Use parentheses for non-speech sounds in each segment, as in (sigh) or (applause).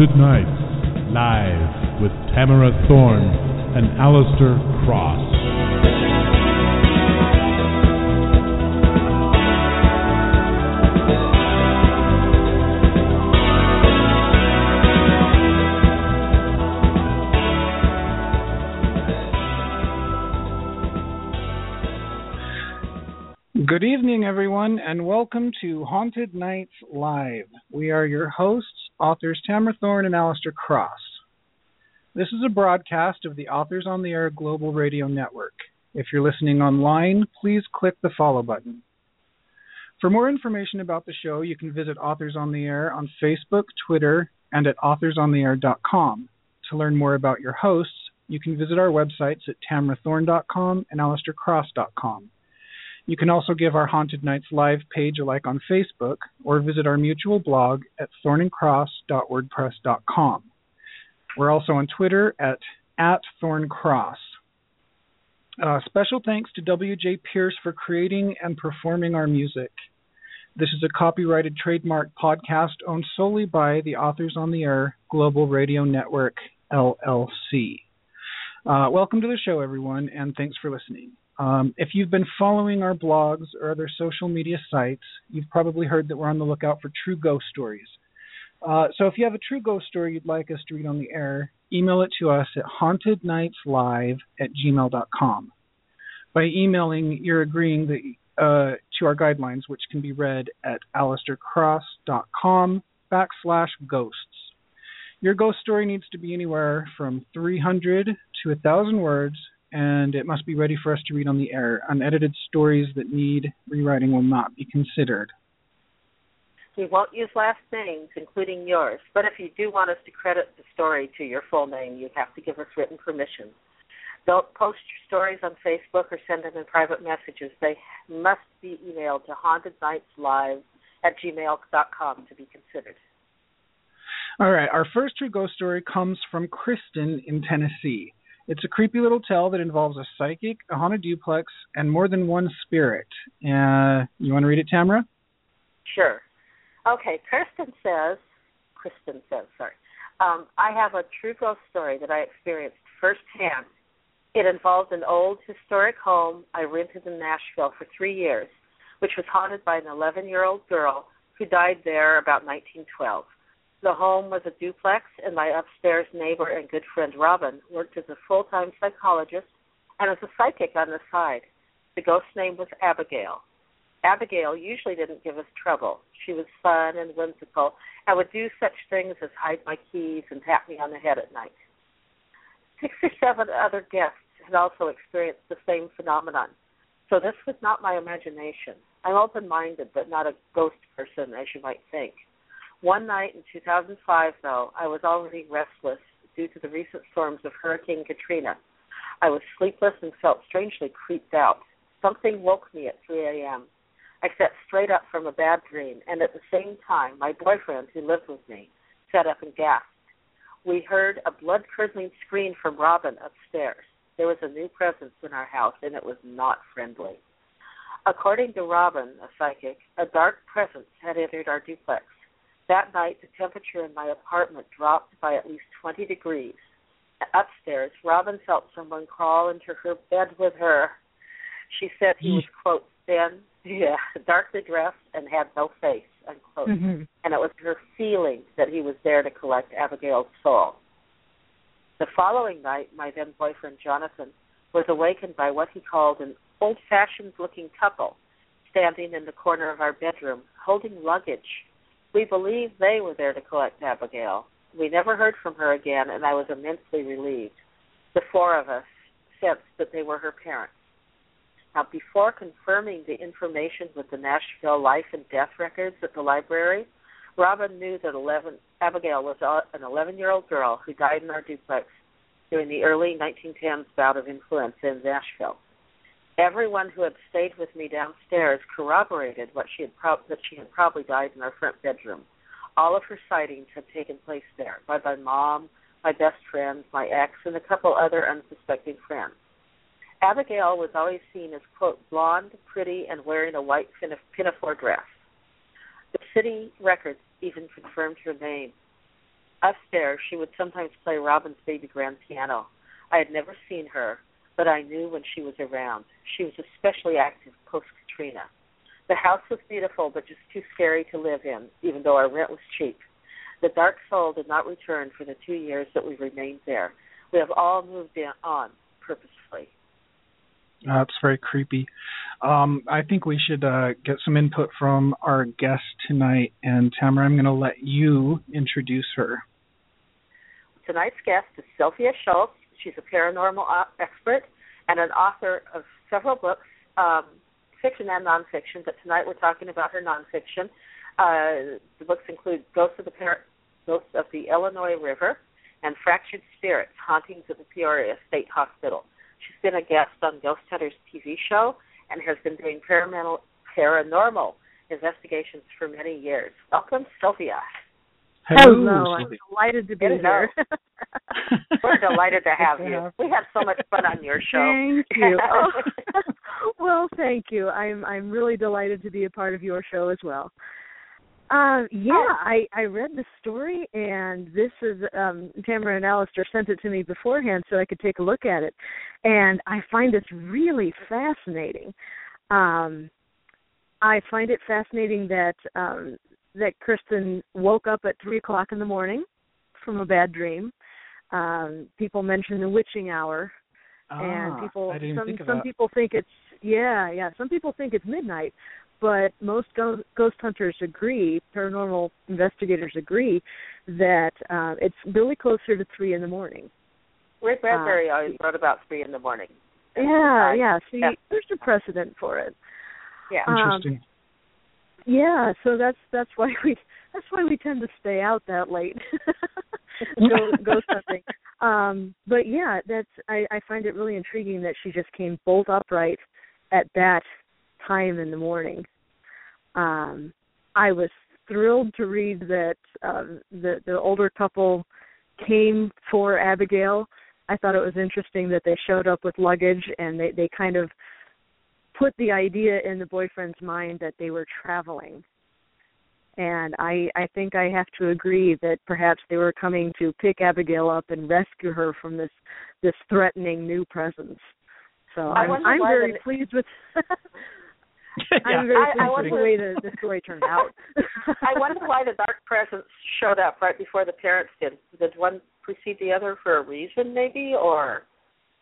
Haunted Nights, live with Tamara Thorne and Alistair Cross. Good evening, everyone, and welcome to Haunted Nights Live. We are your hosts, authors Tamara Thorne and Alistair Cross. This is a broadcast of the Authors on the Air Global Radio Network. If you're listening online, please click the follow button. For more information about the show, you can visit Authors on the Air on Facebook, Twitter, and at authorsontheair.com. To learn more about your hosts, you can visit our websites at tamarathorne.com and alistaircross.com. You can also give our Haunted Nights live page a like on Facebook or visit our mutual blog at thorncross.wordpress.com. We're also on Twitter at, at thorncross. Uh, special thanks to W.J. Pierce for creating and performing our music. This is a copyrighted trademark podcast owned solely by the Authors on the Air Global Radio Network, LLC. Uh, welcome to the show, everyone, and thanks for listening. Um, if you've been following our blogs or other social media sites, you've probably heard that we're on the lookout for true ghost stories. Uh, so if you have a true ghost story you'd like us to read on the air, email it to us at hauntednightslive at gmail.com. By emailing, you're agreeing that, uh, to our guidelines, which can be read at alistaircross.com backslash ghosts. Your ghost story needs to be anywhere from 300 to 1,000 words and it must be ready for us to read on the air. Unedited stories that need rewriting will not be considered. We won't use last names, including yours, but if you do want us to credit the story to your full name, you have to give us written permission. Don't post your stories on Facebook or send them in private messages. They must be emailed to hauntednightslive at gmail.com to be considered. All right, our first true ghost story comes from Kristen in Tennessee. It's a creepy little tale that involves a psychic, a haunted duplex, and more than one spirit. Uh, you want to read it, Tamara? Sure. Okay, Kristen says, Kristen says, sorry. Um, I have a true ghost story that I experienced firsthand. It involved an old historic home I rented in Nashville for three years, which was haunted by an 11 year old girl who died there about 1912. The home was a duplex, and my upstairs neighbor and good friend Robin worked as a full time psychologist and as a psychic on the side. The ghost's name was Abigail. Abigail usually didn't give us trouble. She was fun and whimsical and would do such things as hide my keys and tap me on the head at night. Six or seven other guests had also experienced the same phenomenon, so this was not my imagination. I'm open minded, but not a ghost person, as you might think. One night in 2005, though, I was already restless due to the recent storms of Hurricane Katrina. I was sleepless and felt strangely creeped out. Something woke me at 3 a.m. I sat straight up from a bad dream, and at the same time, my boyfriend, who lived with me, sat up and gasped. We heard a blood curdling scream from Robin upstairs. There was a new presence in our house, and it was not friendly. According to Robin, a psychic, a dark presence had entered our duplex. That night, the temperature in my apartment dropped by at least 20 degrees. Upstairs, Robin felt someone crawl into her bed with her. She said he was, quote, thin, yeah, darkly dressed, and had no face, unquote. Mm-hmm. And it was her feeling that he was there to collect Abigail's soul. The following night, my then boyfriend, Jonathan, was awakened by what he called an old fashioned looking couple standing in the corner of our bedroom holding luggage we believed they were there to collect Abigail. We never heard from her again, and I was immensely relieved. The four of us sensed that they were her parents. Now, before confirming the information with the Nashville life and death records at the library, Robin knew that 11, Abigail was uh, an 11 year old girl who died in our duplex during the early 1910s bout of influenza in Nashville. Everyone who had stayed with me downstairs corroborated what she had that she had probably died in our front bedroom. All of her sightings had taken place there by my mom, my best friend, my ex, and a couple other unsuspecting friends. Abigail was always seen as quote blonde, pretty, and wearing a white pinafore dress. The city records even confirmed her name. Upstairs, she would sometimes play Robin's baby grand piano. I had never seen her, but I knew when she was around. She was especially active post Katrina. The house was beautiful, but just too scary to live in, even though our rent was cheap. The dark soul did not return for the two years that we remained there. We have all moved in, on purposefully. That's very creepy. Um, I think we should uh, get some input from our guest tonight. And Tamara, I'm going to let you introduce her. Tonight's guest is Sylvia Shults. She's a paranormal expert and an author of several books, um, fiction and nonfiction. But tonight we're talking about her nonfiction. Uh, the books include Ghosts of the Par- Ghosts of the Illinois River and Fractured Spirits: Hauntings of the Peoria State Hospital. She's been a guest on Ghost Hunters TV show and has been doing paranormal paranormal investigations for many years. Welcome, Sylvia. Hello, Hello. I'm delighted to be Hello. here. (laughs) (laughs) We're delighted to have you. We have so much fun on your show. Thank (laughs) you. Well, thank you. I'm I'm really delighted to be a part of your show as well. Uh, yeah, oh. I I read the story, and this is um Tamara and Alistair sent it to me beforehand so I could take a look at it, and I find this really fascinating. Um, I find it fascinating that um that Kristen woke up at three o'clock in the morning from a bad dream. Um, people mention the witching hour, ah, and people some some that. people think it's yeah yeah some people think it's midnight, but most ghost, ghost hunters agree, paranormal investigators agree, that uh, it's really closer to three in the morning. Rick Bradbury uh, always wrote about three in the morning. Yeah, yeah. See, yeah. there's a precedent for it. Yeah. Interesting. Um, yeah, so that's that's why we that's why we tend to stay out that late. (laughs) go (laughs) ghost hunting. Um, but yeah, that's I, I find it really intriguing that she just came bolt upright at that time in the morning. Um, I was thrilled to read that um, the the older couple came for Abigail. I thought it was interesting that they showed up with luggage and they they kind of put the idea in the boyfriend's mind that they were traveling. And I I think I have to agree that perhaps they were coming to pick Abigail up and rescue her from this this threatening new presence. So I'm, I'm very pleased with (laughs) I'm very I, I with the way the, the story turned out. (laughs) I wonder why the dark presence showed up right before the parents did. Did one precede the other for a reason, maybe, or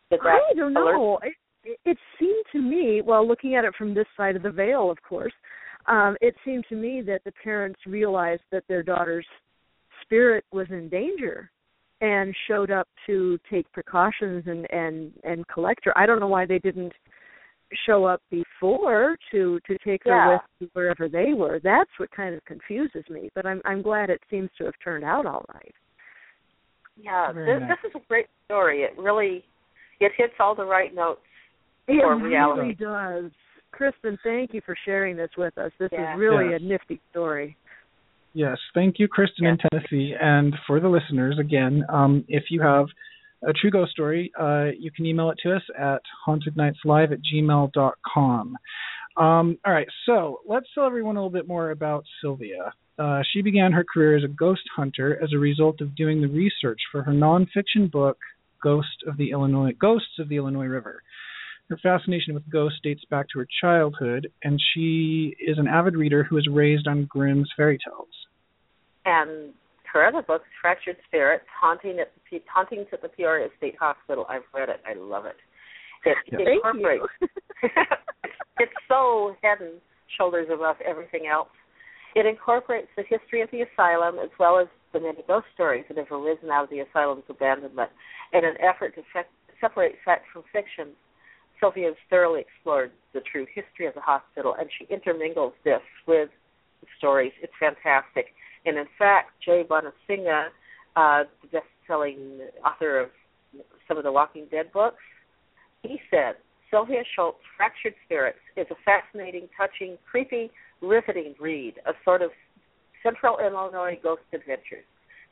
did that? I don't know. It, it seemed to me, well, looking at it from this side of the veil, of course, um, it seemed to me that the parents realized that their daughter's spirit was in danger and showed up to take precautions and and and collect her. I don't know why they didn't show up before to to take her yeah. with wherever they were. That's what kind of confuses me. But I'm I'm glad it seems to have turned out all right. Yeah, Very this, nice. this is a great story. It really it hits all the right notes it for reality. reality. does. Kristen, thank you for sharing this with us. This yeah. is really yes. a nifty story. Yes, thank you, Kristen yeah. in Tennessee. And for the listeners, again, um, if you have a true ghost story, uh, you can email it to us at hauntednightslive at gmail.com. Um, all right, so let's tell everyone a little bit more about Sylvia. Uh, she began her career as a ghost hunter as a result of doing the research for her nonfiction book, Ghost of the Illinois Ghosts of the Illinois River. Her fascination with ghosts dates back to her childhood, and she is an avid reader who was raised on Grimm's fairy tales. And her other books, Fractured Spirits, Haunting at the Hauntings at the Peoria State Hospital. I've read it. I love it. It, yeah. incorporates. (laughs) it's so head and shoulders above everything else. It incorporates the history of the asylum as well as the many ghost stories that have arisen out of the asylum's abandonment. In an effort to fe- separate fact from fiction, Sylvia has thoroughly explored the true history of the hospital, and she intermingles this with the stories. It's fantastic. And in fact, Jay Bonansinga, uh, the best-selling author of some of the Walking Dead books, he said Sylvia Shults' Fractured Spirits is a fascinating, touching, creepy, riveting read, a sort of central Illinois ghost adventures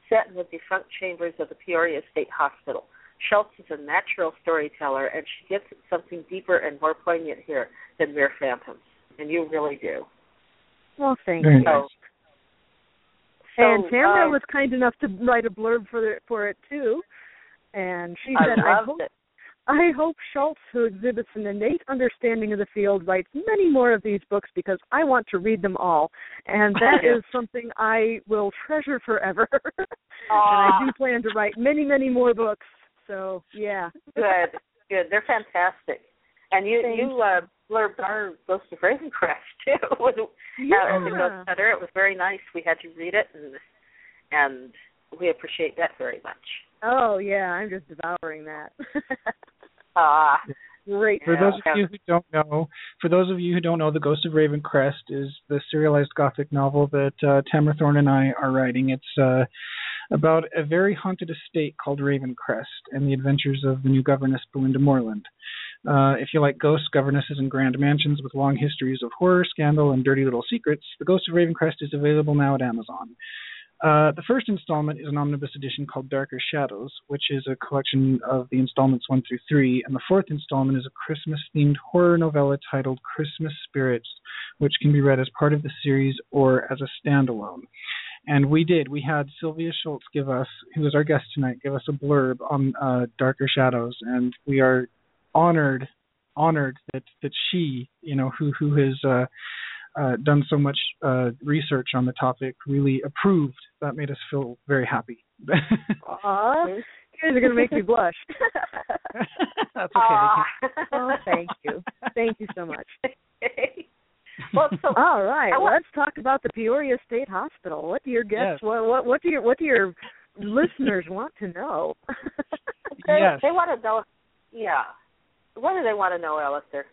set in the defunct chambers of the Peoria State Hospital. Shults is a natural storyteller, and she gets at something deeper and more poignant here than mere phantoms, and you really do. Well, thank Very you. nice. So, So, and Tamara uh, was kind enough to write a blurb for the, for it too. And she I said, "I loved hope it. I hope Shults, who exhibits an innate understanding of the field, writes many more of these books because I want to read them all. And (laughs) that is something I will treasure forever. (laughs) and I do plan to write many, many more books. So, yeah. Good, good. They're fantastic. And you Thank you uh, blurbed our Ghost of Ravencrest too. with, uh, as a ghost hunter, it was very nice. We had to read it, and and we appreciate that very much. Oh, yeah, I'm just devouring that. (laughs) Ah, Great. For Yeah. those of you who don't know, for those of you who don't know, The Ghost of Ravencrest is the serialized gothic novel that uh, Tamara Thorne and I are writing. It's uh, about a very haunted estate called Ravencrest and the adventures of the new governess Belinda Moorland. Uh, if you like ghosts, governesses, and grand mansions with long histories of horror, scandal, and dirty little secrets, The Ghost of Ravencrest is available now at Amazon. Uh, the first installment is an omnibus edition called Darker Shadows, which is a collection of the installments one through three, and the fourth installment is a Christmas-themed horror novella titled Christmas Spirits, which can be read as part of the series or as a standalone. And we did. We had Sylvia Shults give us, who is our guest tonight, give us a blurb on uh, Darker Shadows, and we are honored, honored that that she, you know, who who has uh, uh, done so much uh, research on the topic, really approved. That made us feel very happy. Aw, you guys are going to make me blush. (laughs) That's okay. Aw. oh, (laughs) thank you. Thank you so much. (laughs) well, so (laughs) All right, I wa- let's talk about the Peoria State Hospital. What do your guests Yes. what what what do your what do your listeners want to know? (laughs) they, Yes. they want to know. Yeah. What do they want to know, Alistair?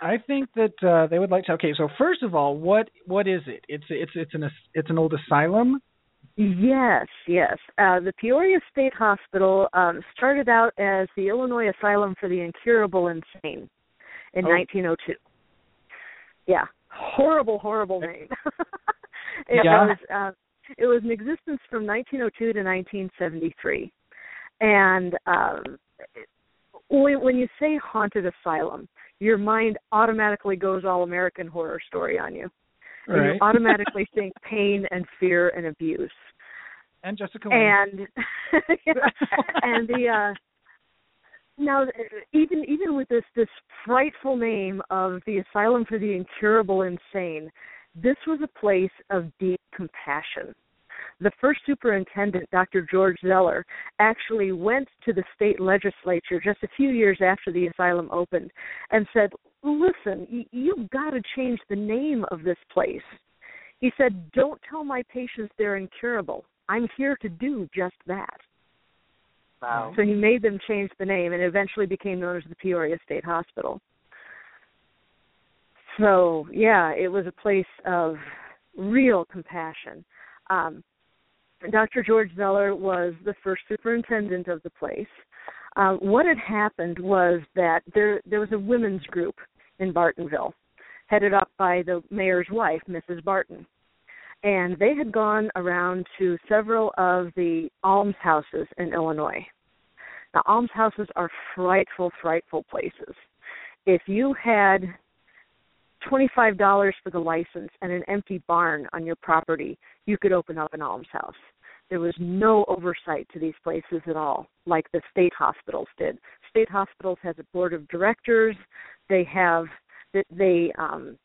I think that uh, they would like to. Okay, so first of all, what what is it? It's it's it's an it's an old asylum. Yes, yes. Uh, the Peoria State Hospital um, started out as the Illinois Asylum for the Incurable Insane in Oh. 1902. Yeah, horrible, horrible name. (laughs) it Yeah. was uh, it was in existence from 1902 to 1973, and um, when, when you say haunted asylum, your mind automatically goes all American Horror Story on you and you (laughs) automatically think pain and fear and abuse. And Jessica. And (laughs) and the uh now even even with this this frightful name of the Asylum for the Incurable Insane, this was a place of deep compassion. The first superintendent, Dr. George Zeller, actually went to the state legislature just a few years after the asylum opened and said, "Listen, you've got to change the name of this place." He said, "Don't tell my patients they're incurable. I'm here to do just that." Wow. So he made them change the name and eventually became known as the Peoria State Hospital. So, yeah, it was a place of real compassion. Um, Dr. George Zeller was the first superintendent of the place. Uh, what had happened was that there there was a women's group in Bartonville, headed up by the mayor's wife, Mrs. Barton and they had gone around to several of the almshouses in Illinois. Now, almshouses are frightful, frightful places. If you had $25 for the license and an empty barn on your property, you could open up an almshouse. There was no oversight to these places at all, like the state hospitals did. State hospitals has a board of directors. They have they um,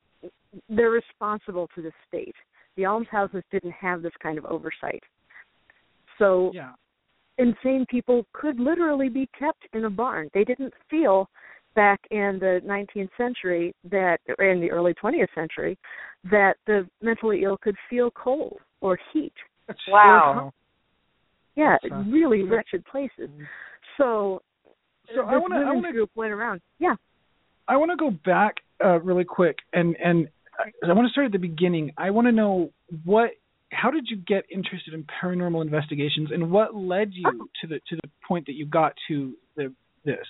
they're responsible to the state the almshouses didn't have this kind of oversight. So yeah. insane people could literally be kept in a barn. They didn't feel back in the 19th century that or in the early 20th century that the mentally ill could feel cold or heat. Wow. Yeah, That's, uh, really wretched places. So So this I want to I want to group went around. Yeah. I want to go back uh, really quick and and I want to start at the beginning. I want to know what how did you get interested in paranormal investigations and what led you Oh. to the to the point that you got to the this?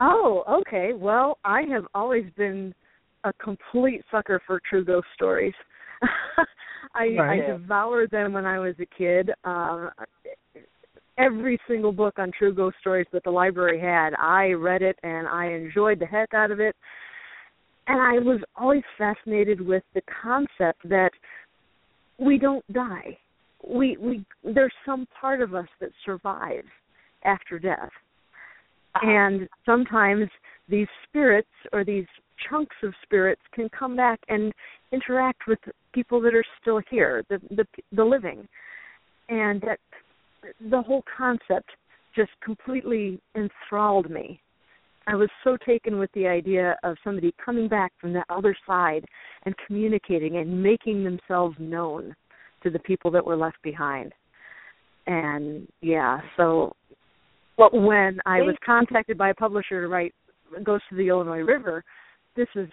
Oh, okay. Well, I have always been a complete sucker for true ghost stories. (laughs) I Right. I devoured them when I was a kid. Um every single book on true ghost stories that the library had, I read it and I enjoyed the heck out of it. And I was always fascinated with the concept that we don't die. we we there's some part of us that survives after death. Uh-huh. And sometimes these spirits or these chunks of spirits can come back and interact with people that are still here, the the the living. And that the whole concept just completely enthralled me. I was so taken with the idea of somebody coming back from the other side and communicating and making themselves known to the people that were left behind. And yeah, so well, when I was contacted by a publisher to write Ghosts of the Illinois River, this is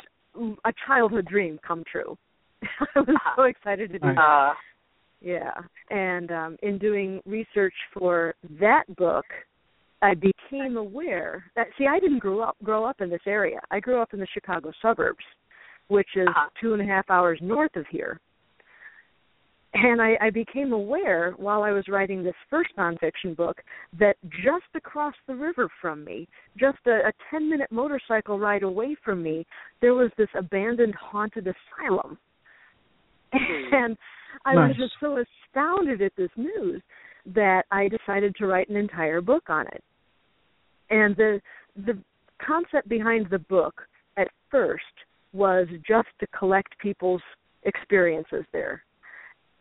a childhood dream come true. (laughs) I was so excited to do that. uh, Yeah, and um, in doing research for that book, I became aware that see, I didn't grow up grow up in this area. I grew up in the Chicago suburbs, which is Uh-huh. two and a half hours north of here. And I, I became aware while I was writing this first nonfiction book that just across the river from me, just a, a 10 minute motorcycle ride away from me, there was this abandoned haunted asylum. And I was just so astounded at this news that I decided to write an entire book on it. And the the concept behind the book at first was just to collect people's experiences there.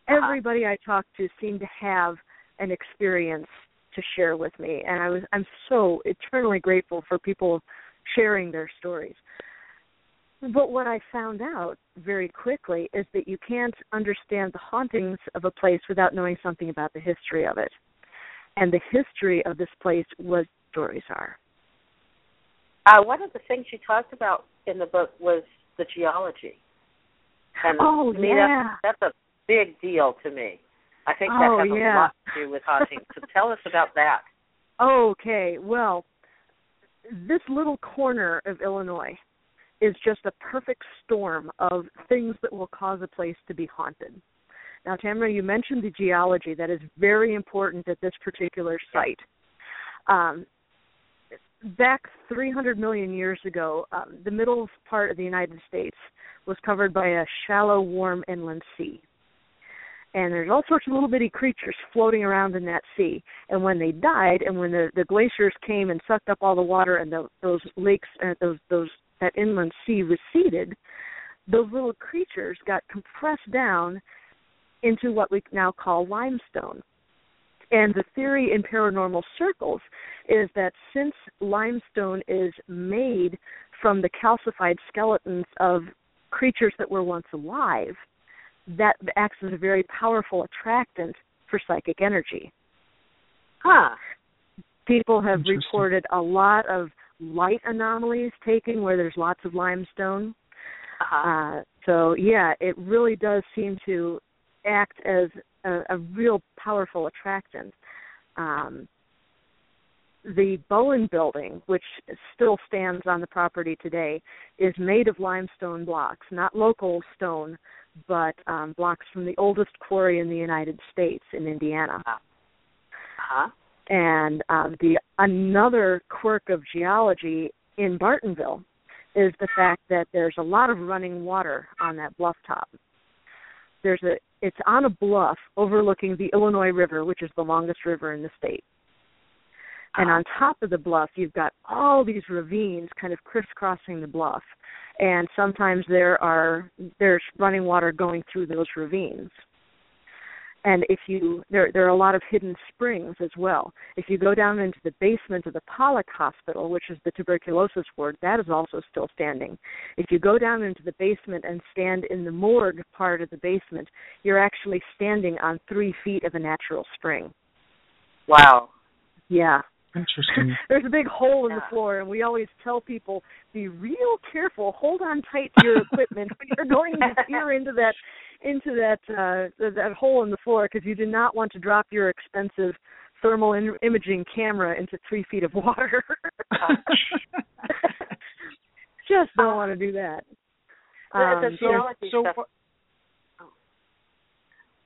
Uh-huh. Everybody I talked to seemed to have an experience to share with me and I was I'm so eternally grateful for people sharing their stories. But what I found out very quickly is that you can't understand the hauntings of a place without knowing something about the history of it. And the history of this place was stories are. uh, one of the things you talked about in the book was the geology. And Oh, me, yeah. that's, that's a big deal to me. I think Oh, that has yeah. a lot to do with haunting. so tell us about that. Okay, well, this little corner of Illinois is just a perfect storm of things that will cause a place to be haunted. Now, Tamara, you mentioned the geology. That is very important at this particular site. Um, back 300 million years ago, um, the middle part of the United States was covered by a shallow, warm inland sea. And there's all sorts of little bitty creatures floating around in that sea. And when they died, and when the, the glaciers came and sucked up all the water, and the, those lakes, uh, those those that inland sea receded, those little creatures got compressed down into what we now call limestone. And the theory in paranormal circles is that since limestone is made from the calcified skeletons of creatures that were once alive, that acts as a very powerful attractant for psychic energy. Huh. People have reported a lot of light anomalies taken where there's lots of limestone. Uh-huh. Uh, so yeah, it really does seem to act as a, a real powerful attractant. Um, the Bowen building, which still stands on the property today, is made of limestone blocks, not local stone, but um, blocks from the oldest quarry in the United States in Indiana. uh-huh. And um, the another quirk of geology in Bartonville is the fact that there's a lot of running water on that bluff top. There's a it's on a bluff overlooking the Illinois River, which is the longest river in the state. And ah. on top of the bluff, you've got all these ravines kind of crisscrossing the bluff, and sometimes there are there's running water going through those ravines. And if you there there are a lot of hidden springs as well. If you go down into the basement of the Pollock Hospital, which is the tuberculosis ward, that is also still standing. If you go down into the basement and stand in the morgue part of the basement, you're actually standing on three feet of a natural spring. Wow. Yeah. Interesting. (laughs) There's a big hole in the floor, and we always tell people be real careful. Hold on tight to your equipment when you're going to (laughs) peer into that into that uh, that hole in the floor because you do not want to drop your expensive thermal in- imaging camera into three feet of water. (laughs) Just don't want to do that. The- the Um, so- geology so stuff.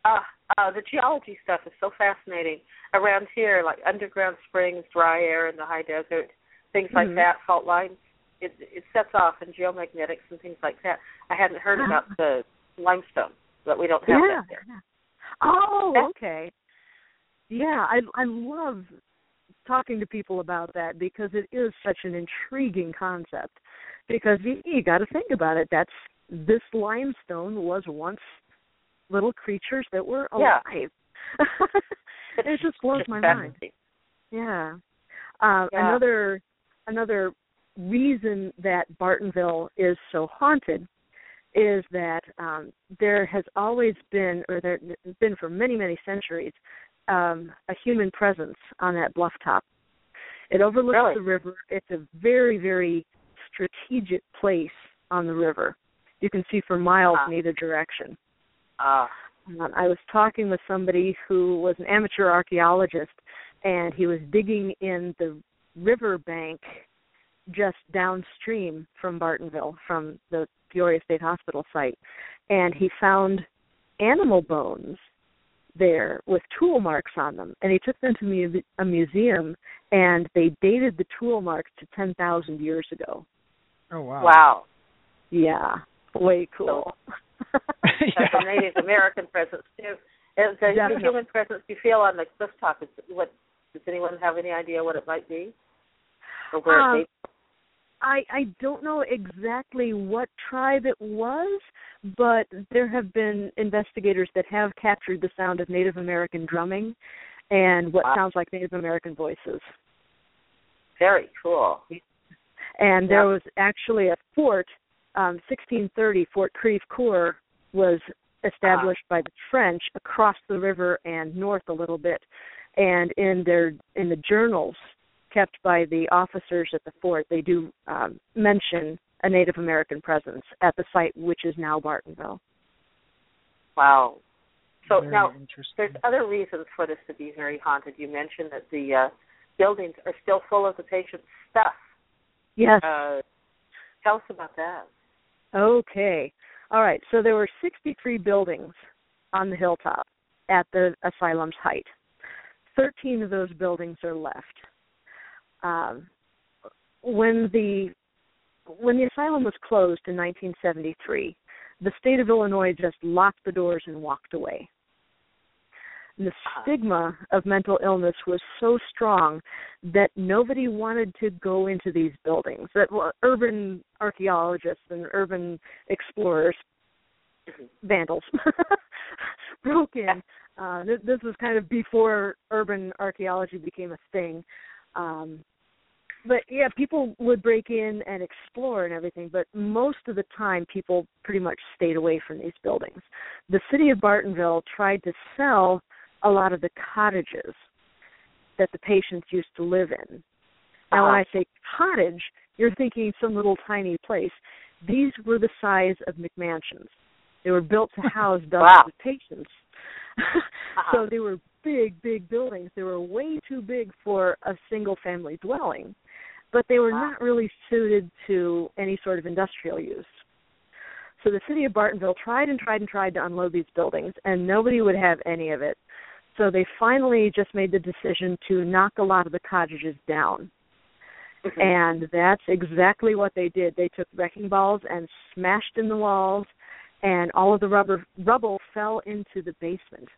Uh, uh, the geology stuff is so fascinating around here, like underground springs, dry air in the high desert, things like Mhm. that, fault lines. It it sets off in geomagnetics and things like that. I hadn't heard (laughs) about the limestone, but we don't have yeah. that here. yeah. Oh, okay. Yeah, I I love talking to people about that because it is such an intriguing concept. Because you, you got to think about it. That's this limestone was once little creatures that were alive. Yeah. (laughs) it just blows my mind. Yeah. Uh, Yeah. Another another reason that Bartonville is so haunted is that um, there has always been, or there has been for many many centuries, um, a human presence on that bluff top. It overlooks Really? the river. It's a very very strategic place on the river. You can see for miles Ah. in either direction. Ah, Um, I was talking with somebody who was an amateur archaeologist, and he was digging in the river bank just downstream from Bartonville, from the Peoria State Hospital site, and he found animal bones there with tool marks on them. And he took them to mu- a museum, and they dated the tool marks to 10,000 years ago. Oh wow. wow. Yeah, way cool. (laughs) That's a Native American presence too. Is the Definitely. human presence you feel on the cliff top? Is what? Does anyone have any idea what it might be, or where Um, it may? I I don't know exactly what tribe it was, but there have been investigators that have captured the sound of Native American drumming and what Wow. sounds like Native American voices. Very cool. And there was actually a fort, um, 1630 Fort Creve Coeur was established by the French across the river and north a little bit. And in their in the journals kept by the officers at the fort, they do um, mention a Native American presence at the site, which is now Bartonville. Wow. So Very now there's other reasons for this to be very haunted. You mentioned that the uh, buildings are still full of the patient's stuff. Yes. Uh, tell us about that. Okay. All right. So there were 63 buildings on the hilltop at the asylum's height. 13 of those buildings are left. Um, when the when the asylum was closed in 1973, the state of Illinois just locked the doors and walked away. And the stigma of mental illness was so strong that nobody wanted to go into these buildings. That well, urban archaeologists and urban explorers, vandals, (laughs) broke in. Uh, this, this was kind of before urban archaeology became a thing. Um, but yeah, people would break in and explore and everything, but most of the time people pretty much stayed away from these buildings. The city of Bartonville tried to sell a lot of the cottages that the patients used to live in. Now, when Uh-huh. I say cottage, you're thinking some little tiny place. These were the size of McMansions. They were built to house (laughs) dozens of patients. (laughs) Uh-huh. so they were big, big buildings. They were way too big for a single family dwelling, but they were Wow. not really suited to any sort of industrial use. So the city of Bartonville tried and tried and tried to unload these buildings, and nobody would have any of it. So they finally just made the decision to knock a lot of the cottages down. Mhm. And that's exactly what they did. They took wrecking balls and smashed in the walls, and all of the rubber rubble fell into the basement.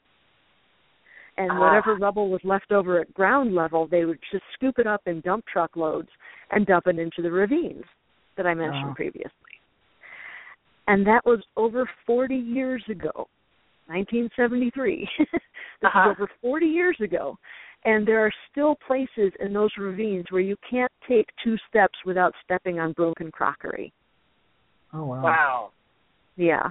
And Ah. whatever rubble was left over at ground level, they would just scoop it up in dump truck loads and dump it into the ravines that I mentioned Wow. previously. And that was over 40 years ago, 1973. (laughs) this Uh-huh. is over 40 years ago. And there are still places in those ravines where you can't take two steps without stepping on broken crockery. Oh wow. wow. Yeah.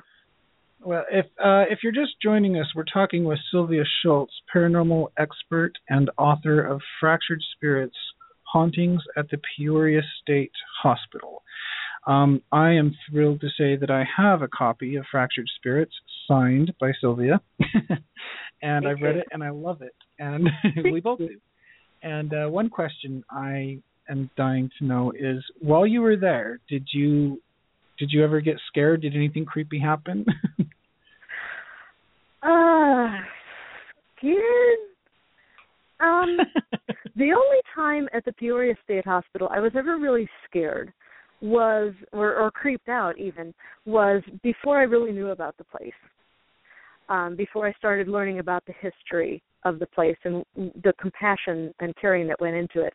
Well, if uh, if you're just joining us, we're talking with Sylvia Shults, paranormal expert and author of Fractured Spirits: Hauntings at the Peoria State Hospital. Um, I am thrilled to say that I have a copy of Fractured Spirits signed by Sylvia, (laughs) and I've read it and I love it, and (laughs) we both do. And uh, one question I am dying to know is, while you were there, did you did you ever get scared? Did anything creepy happen? (laughs) Uh, scared? Um, (laughs) the only time at the Peoria State Hospital I was ever really scared was, or, or creeped out even, was before I really knew about the place. um, before I started learning about the history of the place and the compassion and caring that went into it.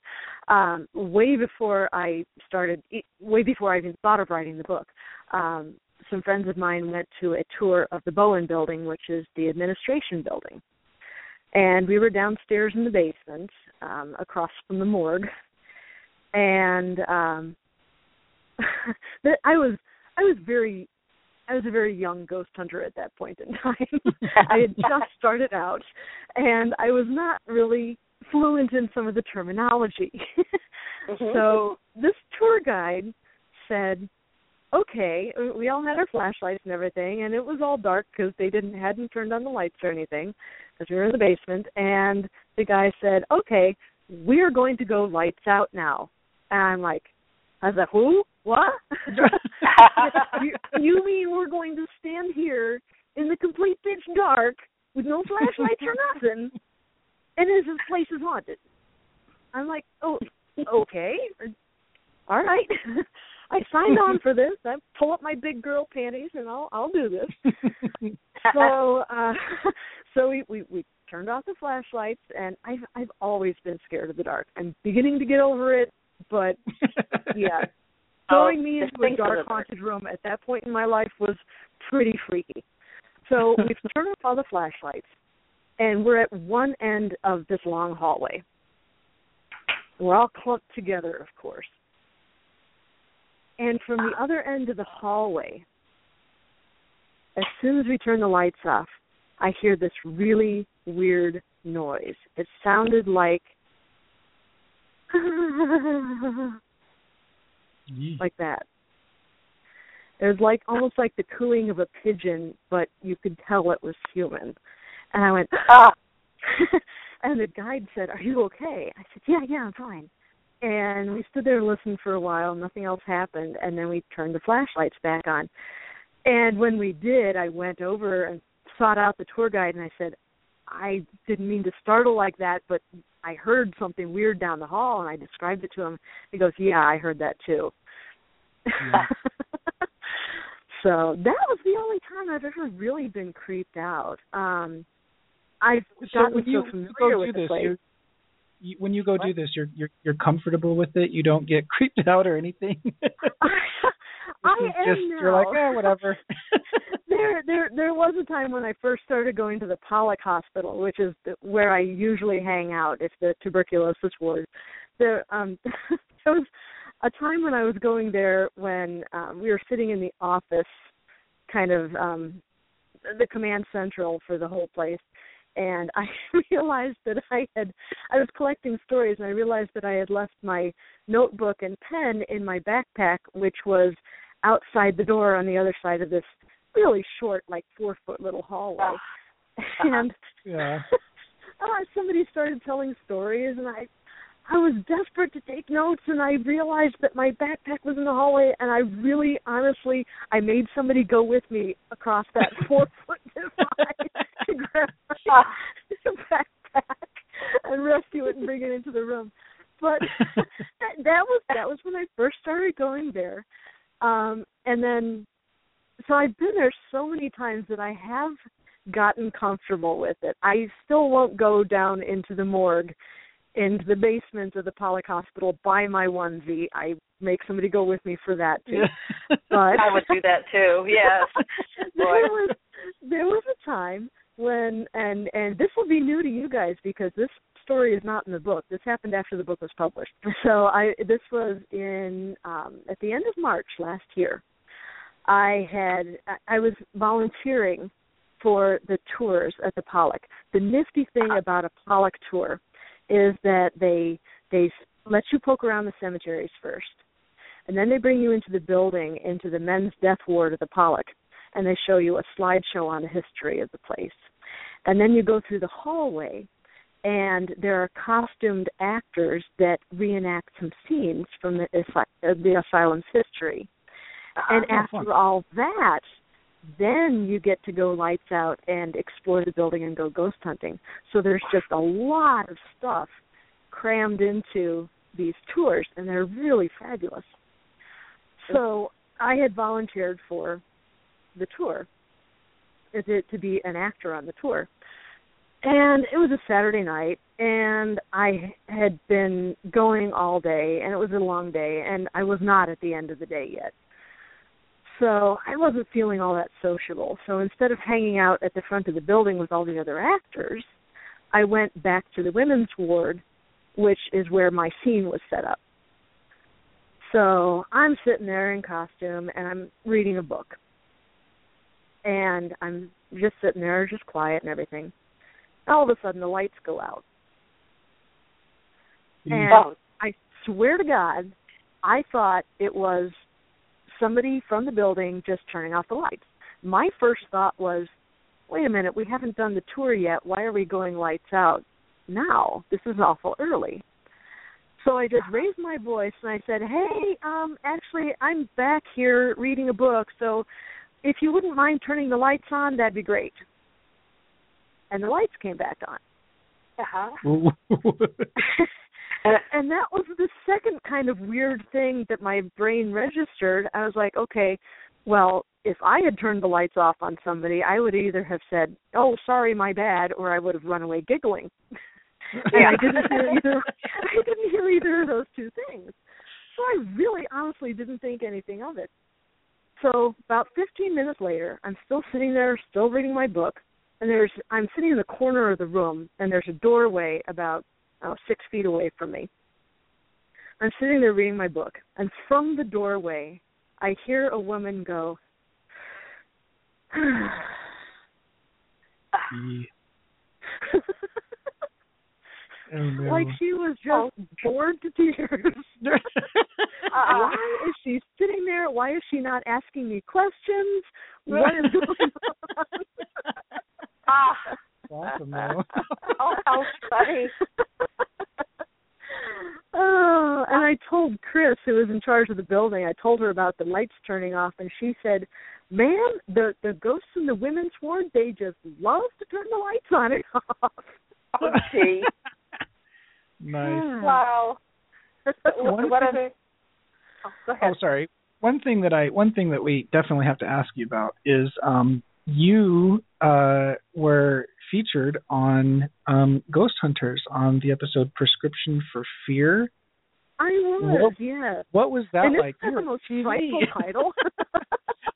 Um, way before I started, way before I even thought of writing the book, um, some friends of mine went to a tour of the Bowen Building, which is the administration building, and we were downstairs in the basement, um, across from the morgue, and um, (laughs) I was I was very I was a very young ghost hunter at that point in (laughs) time. (laughs) I had just started out, and I was not really fluent in some of the terminology. (laughs) mm-hmm. So this tour guide said, "Okay, we all had our flashlights and everything, and it was all dark because they didn't hadn't turned on the lights or anything because we were in the basement." And the guy said, "Okay, we're going to go lights out now." And I'm like, "I was like, who?" What? (laughs) you, you mean we're going to stand here in the complete pitch dark with no flashlights or nothing, and this place is haunted? I'm like, oh, okay, all right. (laughs) I signed on for this. I pull up my big girl panties and I'll I'll do this. (laughs) so uh so we, we we turned off the flashlights and I've I've always been scared of the dark. I'm beginning to get over it, but yeah, Throwing me into a dark haunted room at that point in my life was pretty freaky. So (laughs) we've turned off all the flashlights, and we're at one end of this long hallway. We're all clumped together, of course. And from the other end of the hallway, as soon as we turn the lights off, I hear this really weird noise. It sounded like (laughs) (laughs) like that. It was like almost like the cooing of a pigeon, but you could tell it was human. And I went, ah. (laughs) and the guide said, "Are you okay?" I said, "Yeah, yeah, I'm fine." And we stood there and listened for a while. Nothing else happened, and then we turned the flashlights back on. And when we did, I went over and sought out the tour guide, and I said, "I didn't mean to startle like that, but I heard something weird down the hall and I described it to him. He goes, Yeah, I heard that too. Yeah. (laughs) so that was the only time I've ever really been creeped out. Um I've so gotten when you, so familiar go with do this, place. You, when you go what? do this, you're you're you're comfortable with it. You don't get (laughs) creeped out or anything. (laughs) I am just now. you're like, oh, whatever. There, there, there was a time when I first started going to the Pollock Hospital, which is the, where I usually hang out. It's the tuberculosis ward. There, um, (laughs) there was a time when I was going there when um, we were sitting in the office, kind of um, the command central for the whole place, and I (laughs) realized that I had I was collecting stories and I realized that I had left my notebook and pen in my backpack which was outside the door on the other side of this really short like 4 foot little hallway. (laughs) and yeah. (laughs) uh, somebody started telling stories and I I was desperate to take notes and I realized that my backpack was in the hallway and I really honestly I made somebody go with me across that (laughs) four foot divide to grab my backpack and rescue it and bring it into the room. But that, that was that was when I first started going there. Um and then so I've been there so many times that I have gotten comfortable with it. I still won't go down into the morgue into the basement of the Pollock Hospital buy my onesie. I make somebody go with me for that too. but I would do that too. Yes. (laughs) there was there was a time when and and this will be new to you guys because this story is not in the book. This happened after the book was published. So I this was in um at the end of March last year. I had I was volunteering for the tours at the Pollock. The nifty thing ah. about a Pollock tour is that they they let you poke around the cemeteries first, and then they bring you into the building, into the men's death ward of the Pollock, and they show you a slideshow on the history of the place, and then you go through the hallway, and there are costumed actors that reenact some scenes from the uh, the asylum's history, Ah, and oh, after all that, then you get to go lights out and explore the building and go ghost hunting. So there's just a lot of stuff crammed into these tours, and they're really fabulous. So I had volunteered for the tour. to, to be an actor on the tour. And it was a Saturday night, and I had been going all day, and it was a long day, and I was not at the end of the day yet. So I wasn't feeling all that sociable. So instead of hanging out at the front of the building with all the other actors, I went back to the women's ward, which is where my scene was set up. So I'm sitting there in costume and I'm reading a book. And I'm just sitting there, just quiet and everything. All of a sudden, the lights go out. Mm. And Oh. I swear to God, I thought it was somebody from the building just turning off the lights. My first thought was, wait a minute, we haven't done the tour yet. Why are we going lights out now? This is awful early. So I just raised my voice and I said, "Hey, um actually I'm back here reading a book, so if you wouldn't mind turning the lights on, that'd be great." And the lights came back on. Uh-huh. (laughs) (laughs) and that was the second kind of weird thing that my brain registered. I was like, okay, well, if I had turned the lights off on somebody, I would either have said, "Oh, sorry, my bad," or I would have run away giggling. (laughs) and I didn't hear either. I didn't hear either of those two things. So I really, honestly, didn't think anything of it. So about 15 minutes later, I'm still sitting there, still reading my book, and there's I'm sitting in the corner of the room, and there's a doorway about oh, six feet away from me. I'm sitting there reading my book, and from the doorway, I hear a woman go, (sighs) (laughs) oh, like she was just bored to tears. (laughs) Uh-uh. Why is she sitting there? Why is she not asking me questions? What is (laughs) going on? Ah. Awesome though. (laughs) oh, how funny. (laughs) oh, and I told Chris, who was in charge of the building, I told her about the lights turning off, and she said, "Ma'am, the the ghosts in the women's ward, they just love to turn the lights on and (laughs) off." Oh, gee. nice. Wow. One what thing- other? Oh, go ahead. Oh, sorry. One thing that I one thing that we definitely have to ask you about is um you uh were featured on um Ghost Hunters on the episode Prescription for Fear. I was, Well, yeah. What was that and like? You the most TV. frightful (laughs) title?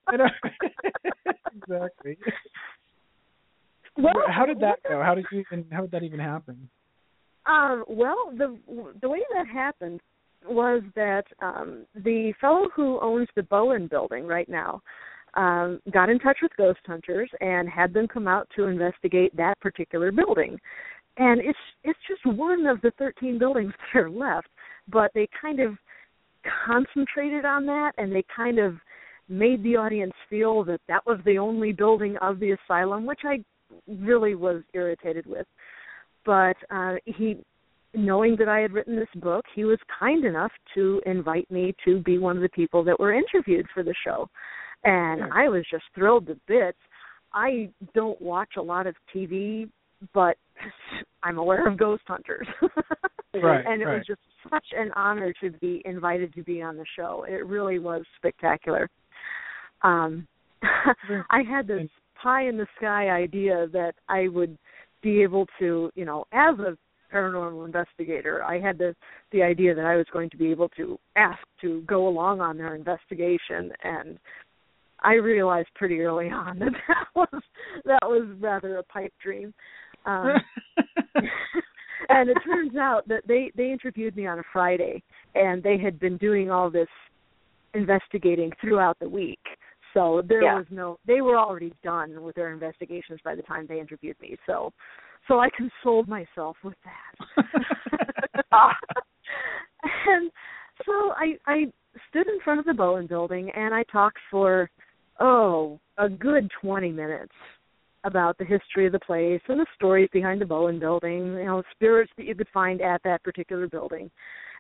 (laughs) Exactly. well, how did that go? How did you even how did that even happen? Um, well, the the way that happened was that um, the fellow who owns the Bowen building right now um, got in touch with ghost hunters and had them come out to investigate that particular building. And it's it's just one of the 13 buildings (laughs) that are left, but they kind of concentrated on that and they kind of made the audience feel that that was the only building of the asylum, which I really was irritated with. But uh, he, knowing that I had written this book, he was kind enough to invite me to be one of the people that were interviewed for the show, and I was just thrilled to bits. I don't watch a lot of TV, but (laughs) I'm aware of ghost hunters. (laughs) Right, and it right. was just such an honor to be invited to be on the show. It really was spectacular. Um (laughs) I had this pie in the sky idea that I would be able to, you know, as a paranormal investigator, I had the the idea that I was going to be able to ask to go along on their investigation and I realized pretty early on that (laughs) that was that was rather a pipe dream. Um (laughs) and it turns out that they they interviewed me on a Friday and they had been doing all this investigating throughout the week. So there Yeah. was no they were already done with their investigations by the time they interviewed me. So so I consoled myself with that. (laughs) And so I I stood in front of the Bowen building and I talked for oh, a good 20 minutes about the history of the place and the stories behind the Bowen building, you know, spirits that you could find at that particular building.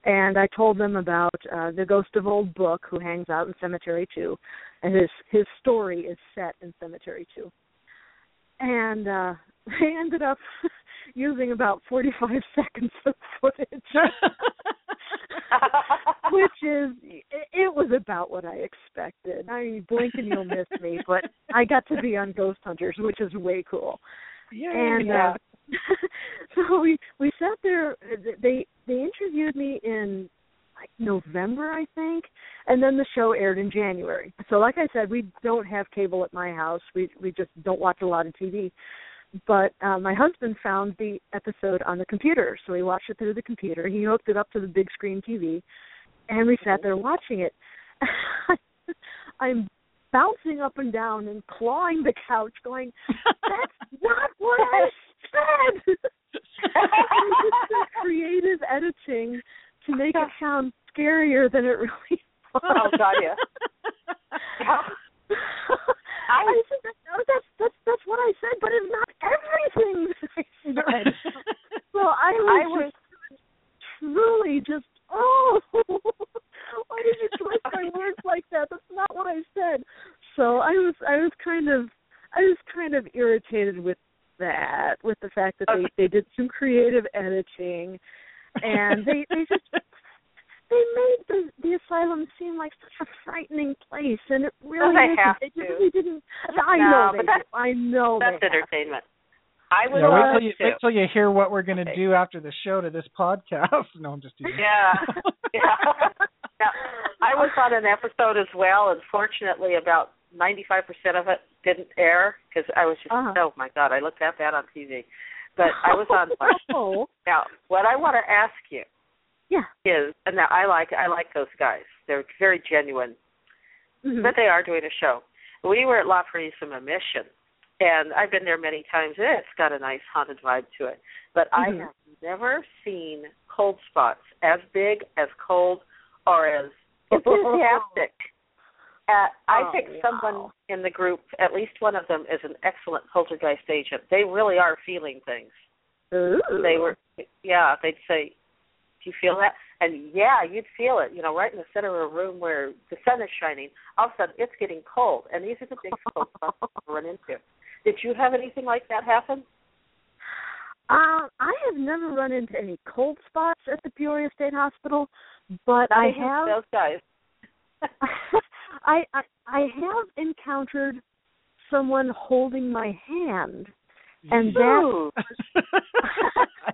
And I told them about uh, the ghost of old book who hangs out in Cemetery 2 and his his story is set in Cemetery 2. And uh (laughs) they ended up (laughs) using about 45 (laughs) seconds of footage. (laughs) which is it was about what I expected. I mean, blink and you'll miss me, but I got to be on Ghost Hunters, which is way cool. Yeah. And uh, (laughs) so we we sat there. They they interviewed me in like November, I think, and then the show aired in January. So, like I said, we don't have cable at my house. We we just don't watch a lot of TV. But uh, my husband found the episode on the computer, so he watched it through the computer. He hooked it up to the big screen TV, and we sat there watching it. (laughs) I'm bouncing up and down and clawing the couch, going, "That's (laughs) not what I said." (laughs) creative editing to make it sound scarier than it really was. Oh, got you. I, I said no, that's that's that's what I said, but it's not everything I said. (laughs) so I was, I was just truly just oh, (laughs) why did you twist my (laughs) words like that? That's not what I said. So I was I was kind of I was kind of irritated with that, with the fact that they they did some creative editing, and they they just they made the the asylum seem like such a frightening place, and it really they isn't. have They to. really didn't. I No, know but they. that's- do. I know That's they entertainment. I would Yeah, wait till you to. wait till you hear what we're going to Okay. do after the show to this podcast. (laughs) No, I'm just teasing. Yeah. (laughs) yeah. Now, I was on an episode as well, and fortunately, about 95% of it didn't air because I was just, Uh-huh. oh my God, I looked that bad on TV. But I was on (laughs) one. oh, Now, what I want to ask you yeah. is, and now I like I like those guys. They're very genuine, Mhm. but they are doing a show. We were at La Purísima Mission, and I've been there many times. and It's got a nice haunted vibe to it. But I Mhm. have never seen cold spots as big, as cold, or as enthusiastic. (laughs) Uh, I Oh, think wow. someone in the group, at least one of them, is an excellent poltergeist agent. They really are feeling things. Ooh. They were, yeah. They'd say, "Do you feel that?" And yeah, you'd feel it. You know, right in the center of a room where the sun is shining. All of a sudden, it's getting cold, and these are the big cold spots to run into. Did you have anything like that happen? Um, I have never run into any cold spots at the Peoria State Hospital, but I Even have those guys. (laughs) I, I I have encountered someone holding my hand, and that (laughs) (laughs)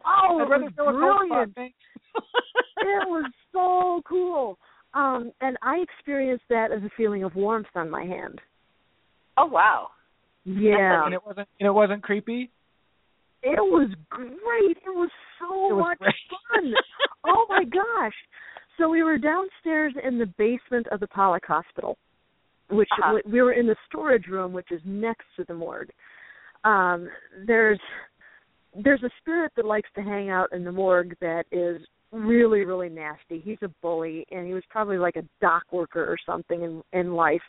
oh, it was cold spot, brilliant. It (laughs) was so cool. Um, and I experienced that as a feeling of warmth on my hand. Oh wow. Yeah, and it wasn't and it wasn't creepy. it was great. It was so It was much great. fun. oh my (laughs) gosh! So we were downstairs in the basement of the Pollak Hospital, which Uh-huh. we were in the storage room, which is next to the morgue. Um, there's there's a spirit that likes to hang out in the morgue that is really really nasty. He's a bully, and he was probably like a dock worker or something in in life,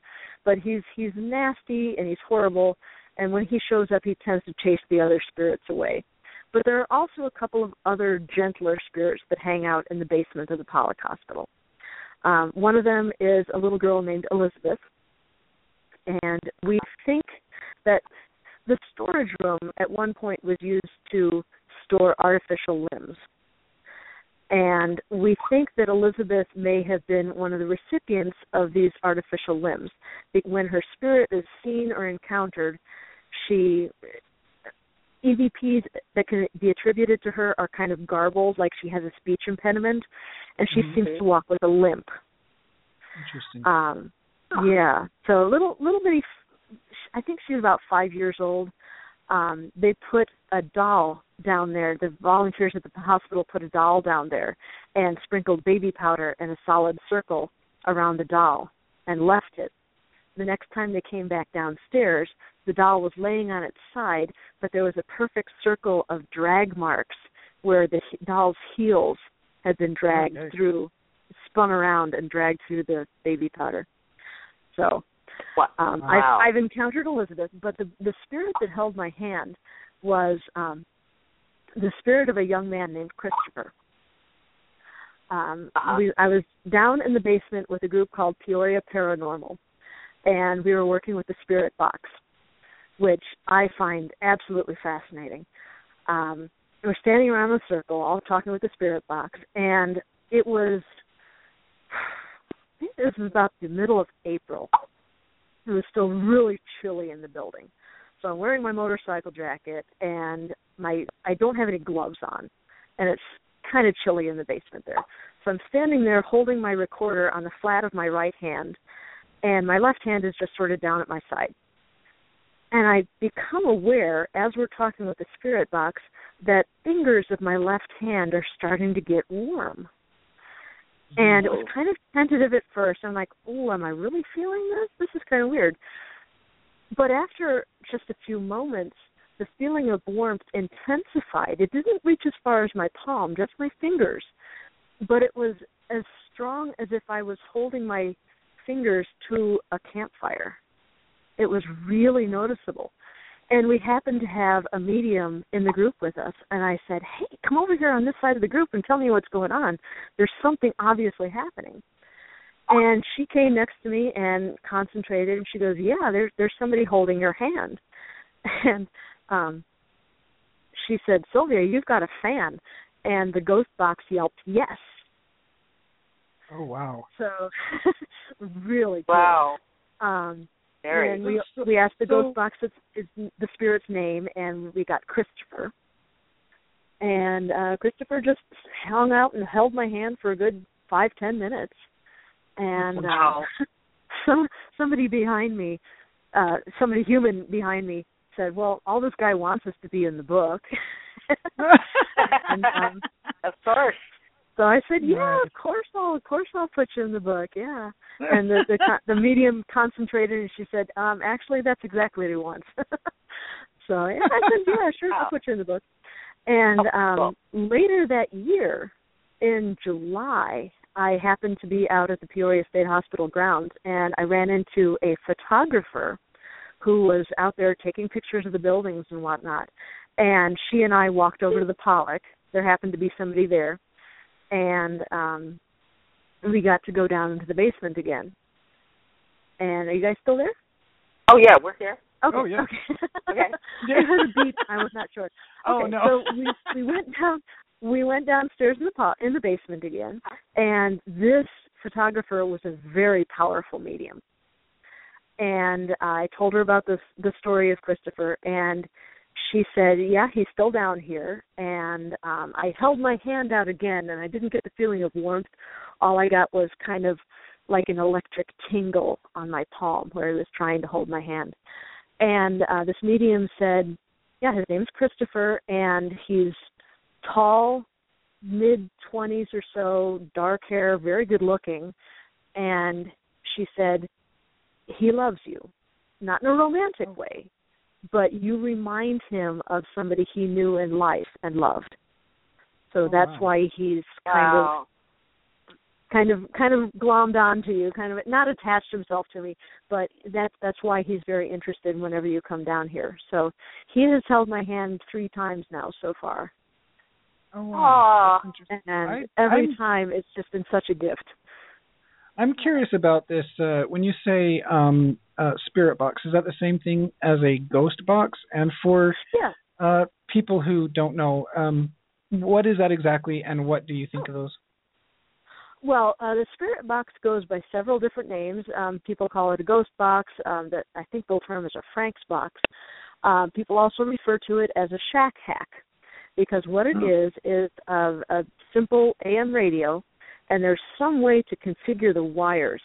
but he's he's nasty and he's horrible. And when he shows up, he tends to chase the other spirits away. But there are also a couple of other gentler spirits that hang out in the basement of the Pollak Hospital. Um, one of them is a little girl named Elizabeth, and we think that the storage room at one point was used to store artificial limbs. And we think that Elizabeth may have been one of the recipients of these artificial limbs. Be- When her spirit is seen or encountered, she EVPs that can be attributed to her are kind of garbled, like she has a speech impediment, and she seems to walk with a limp. Interesting. Um, yeah. So a little little bitty. I think she's about five years old. Um, they put a doll down there. The volunteers at the hospital put a doll down there and sprinkled baby powder in a solid circle around the doll and left it. The next time they came back downstairs, the doll was laying on its side, but there was a perfect circle of drag marks where the doll's heels had been dragged Okay. through, spun around and dragged through the baby powder. So Wow. um, Wow. I've, I've encountered Elizabeth, but the the spirit that held my hand was um, the spirit of a young man named Christopher. Um, Uh-huh. we, I was down in the basement with a group called Peoria Paranormal, and we were working with the spirit box, which I find absolutely fascinating. Um, we were standing around in a circle, all talking with the spirit box, and it was (sighs) I think this was about the middle of April. It was still really chilly in the building. So I'm wearing my motorcycle jacket and my I don't have any gloves on and it's kind of chilly in the basement there. So I'm standing there holding my recorder on the flat of my right hand and my left hand is just sort of down at my side. And I become aware as we're talking with the spirit box that fingers of my left hand are starting to get warm. And it was kind of tentative at first. I'm like, oh, am I really feeling this? This is kind of weird. But after just a few moments, the feeling of warmth intensified. It didn't reach as far as my palm, just my fingers. But it was as strong as if I was holding my fingers to a campfire. It was really noticeable. And we happened to have a medium in the group with us, and I said, Hey, come over here on this side of the group and tell me what's going on. There's something obviously happening. And she came next to me and concentrated, and she goes, Yeah, there's there's somebody holding your hand. (laughs) And um she said, Sylvia, you've got a fan. And the ghost box yelped, Yes. Oh wow. So (laughs) really cool. Wow. Um Very. and we we asked the so- ghost box is, is the spirit's name, and we got Christopher. And uh Christopher just hung out and held my hand for a good five ten minutes. And Wow. uh, (laughs) some somebody behind me, uh somebody human behind me said, "Well, all this guy wants us to be in the book." (laughs) and um, (laughs) of course. So I said, "Yeah, of course I'll, of course I'll put you in the book." Yeah. And the the, the medium concentrated and she said um actually that's exactly what he wants. (laughs) So yeah, i said yeah (laughs) sure i'll put you in the book. And um later that year in july i happened to be out at the peoria state hospital grounds and i ran into a photographer who was out there taking pictures of the buildings and whatnot. And she and i walked over to the pollak. There happened to be somebody there and um we got to go down into the basement again. And are you guys still there? Oh yeah, we're here. Okay. Oh, yeah. Okay. (laughs) Okay. I heard a beep. I was not sure. Oh, no. So we we went down we went downstairs in the po- in the basement again, and this photographer was a very powerful medium. And I told her about this the story of Christopher, and she said, "Yeah, he's still down here." And um I held my hand out again, and I didn't get the feeling of warmth. All I got was kind of like an electric tingle on my palm where he was trying to hold my hand. And uh this medium said, "Yeah, his name's Christopher, and he's tall, mid twenties or so, dark hair, very good looking." And she said, "He loves you, not in a romantic way, but you remind him of somebody he knew in life and loved. So Oh, that's wow. why he's kind of kind of kind of glommed onto you, kind of not attached himself to me, but that's that's why he's very interested whenever you come down here. So he has held my hand three times now so far, Oh wow. Aw. That's interesting. and I- every I'm- time it's just been such a gift. I'm curious about this. Uh, when you say um, uh, spirit box, is that the same thing as a ghost box? And for Yeah. uh, people who don't know, um, what is that exactly, and what do you think of those? Well, uh, the spirit box goes by several different names. Um, people call it a ghost box. Um, that I think the term is a Frank's box. Um, people also refer to it as a shack hack because what it Hmm. is is a, a simple AM radio, and there's some way to configure the wires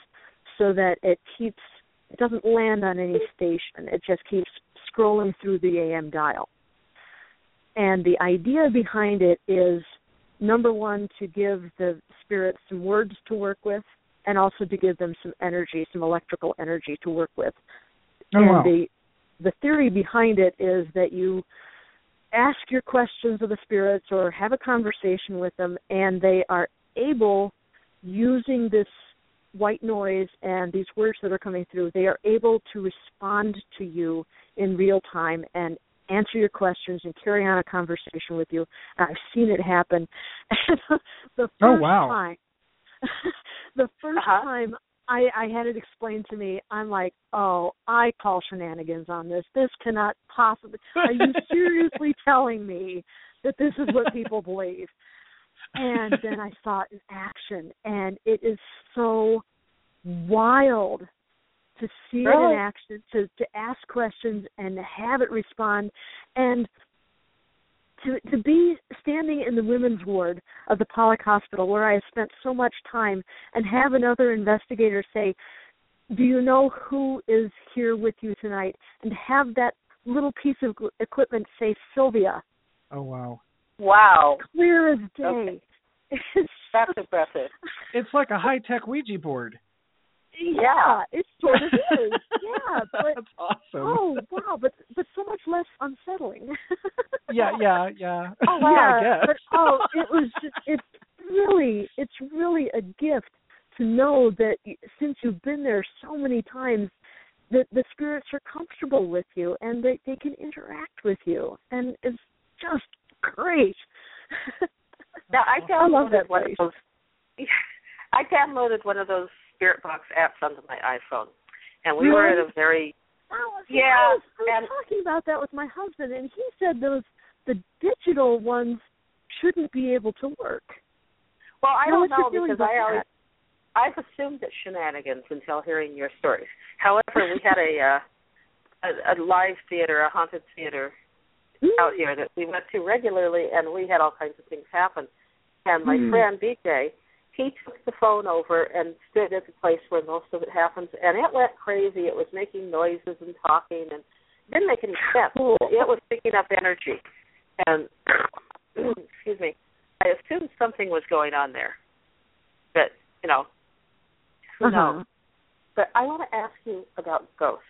so that it keeps it doesn't land on any station. It just keeps scrolling through the AM dial. And the idea behind it is number one to give the spirits some words to work with and also to give them some energy some electrical energy to work with Oh and wow. the the theory behind it is that you ask your questions of the spirits or have a conversation with them and they are able using this white noise and these words that are coming through they are able to respond to you in real time and answer your questions and carry on a conversation with you i've seen it happen (laughs) (laughs) the first Oh, wow. time the 1st Uh-huh. time I, I had it explained to me. I'm like, oh, I call shenanigans on this. This cannot possibly. Are you (laughs) seriously telling me that this is what people believe? And then (laughs) I saw it in action, and it is so wild to see really? it in action, to to ask questions and to have it respond, and to to be standing in the women's ward of the Pollak Hospital where I have spent so much time and have another investigator say, "Do you know who is here with you tonight?" and have that little piece of equipment say Sylvia. Oh wow. Wow. Clear as day. Okay. (laughs) That's just- impressive. It's like a high tech Ouija board. Yeah, it sort of is. (laughs) Yeah, but That's awesome. oh wow, but but so much less unsettling. (laughs) Yeah, yeah, yeah. Oh, wow. yeah, I guess. but oh, it was just, it's really it's really a gift to know that since you've been there so many times that the spirits are comfortable with you and they they can interact with you and it's just great. (laughs) Now I I love downloaded that one of those. (laughs) I downloaded one of those Spirit Box apps onto my iPhone, and we were at a very was, Yeah, I was, I was and- talking about that with my husband, and he said those the digital ones shouldn't be able to work. well. I Now, don't know because I always that? I've assumed it's shenanigans until hearing your stories. However, we had a uh, a, a live theater, a haunted theater out here that we went to regularly, and we had all kinds of things happen. And my Hmm. friend DJ, he took the phone over and stood at the place where most of it happens, and it went crazy. It was making noises and talking, and it didn't make any sense. Cool. It was picking up energy, and (clears throat) excuse me, I assumed something was going on there, but you know, who Uh-huh. knows? But I want to ask you about ghosts.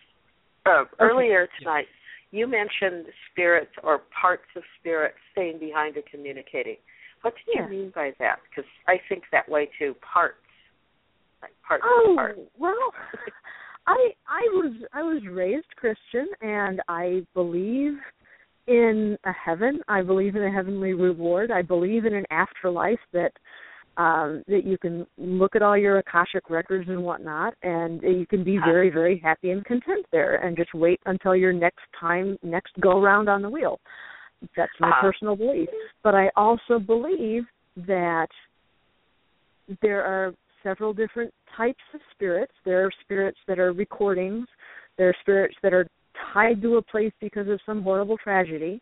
Uh, Earlier tonight, you mentioned spirits or parts of spirits staying behind and communicating. What do you Yeah. mean by that? Because I think that way too. Parts, like parts Oh of parts. well, I I was I was raised Christian, and I believe in a heaven. I believe in a heavenly reward. I believe in an afterlife that um that you can look at all your akashic records and whatnot and you can be very very happy and content there and just wait until your next time next go round on the wheel. That's my Uh-huh. personal belief. But i also believe that there are several different types of spirits. There are spirits that are recordings. There are spirits that are tied to a place because of some horrible tragedy.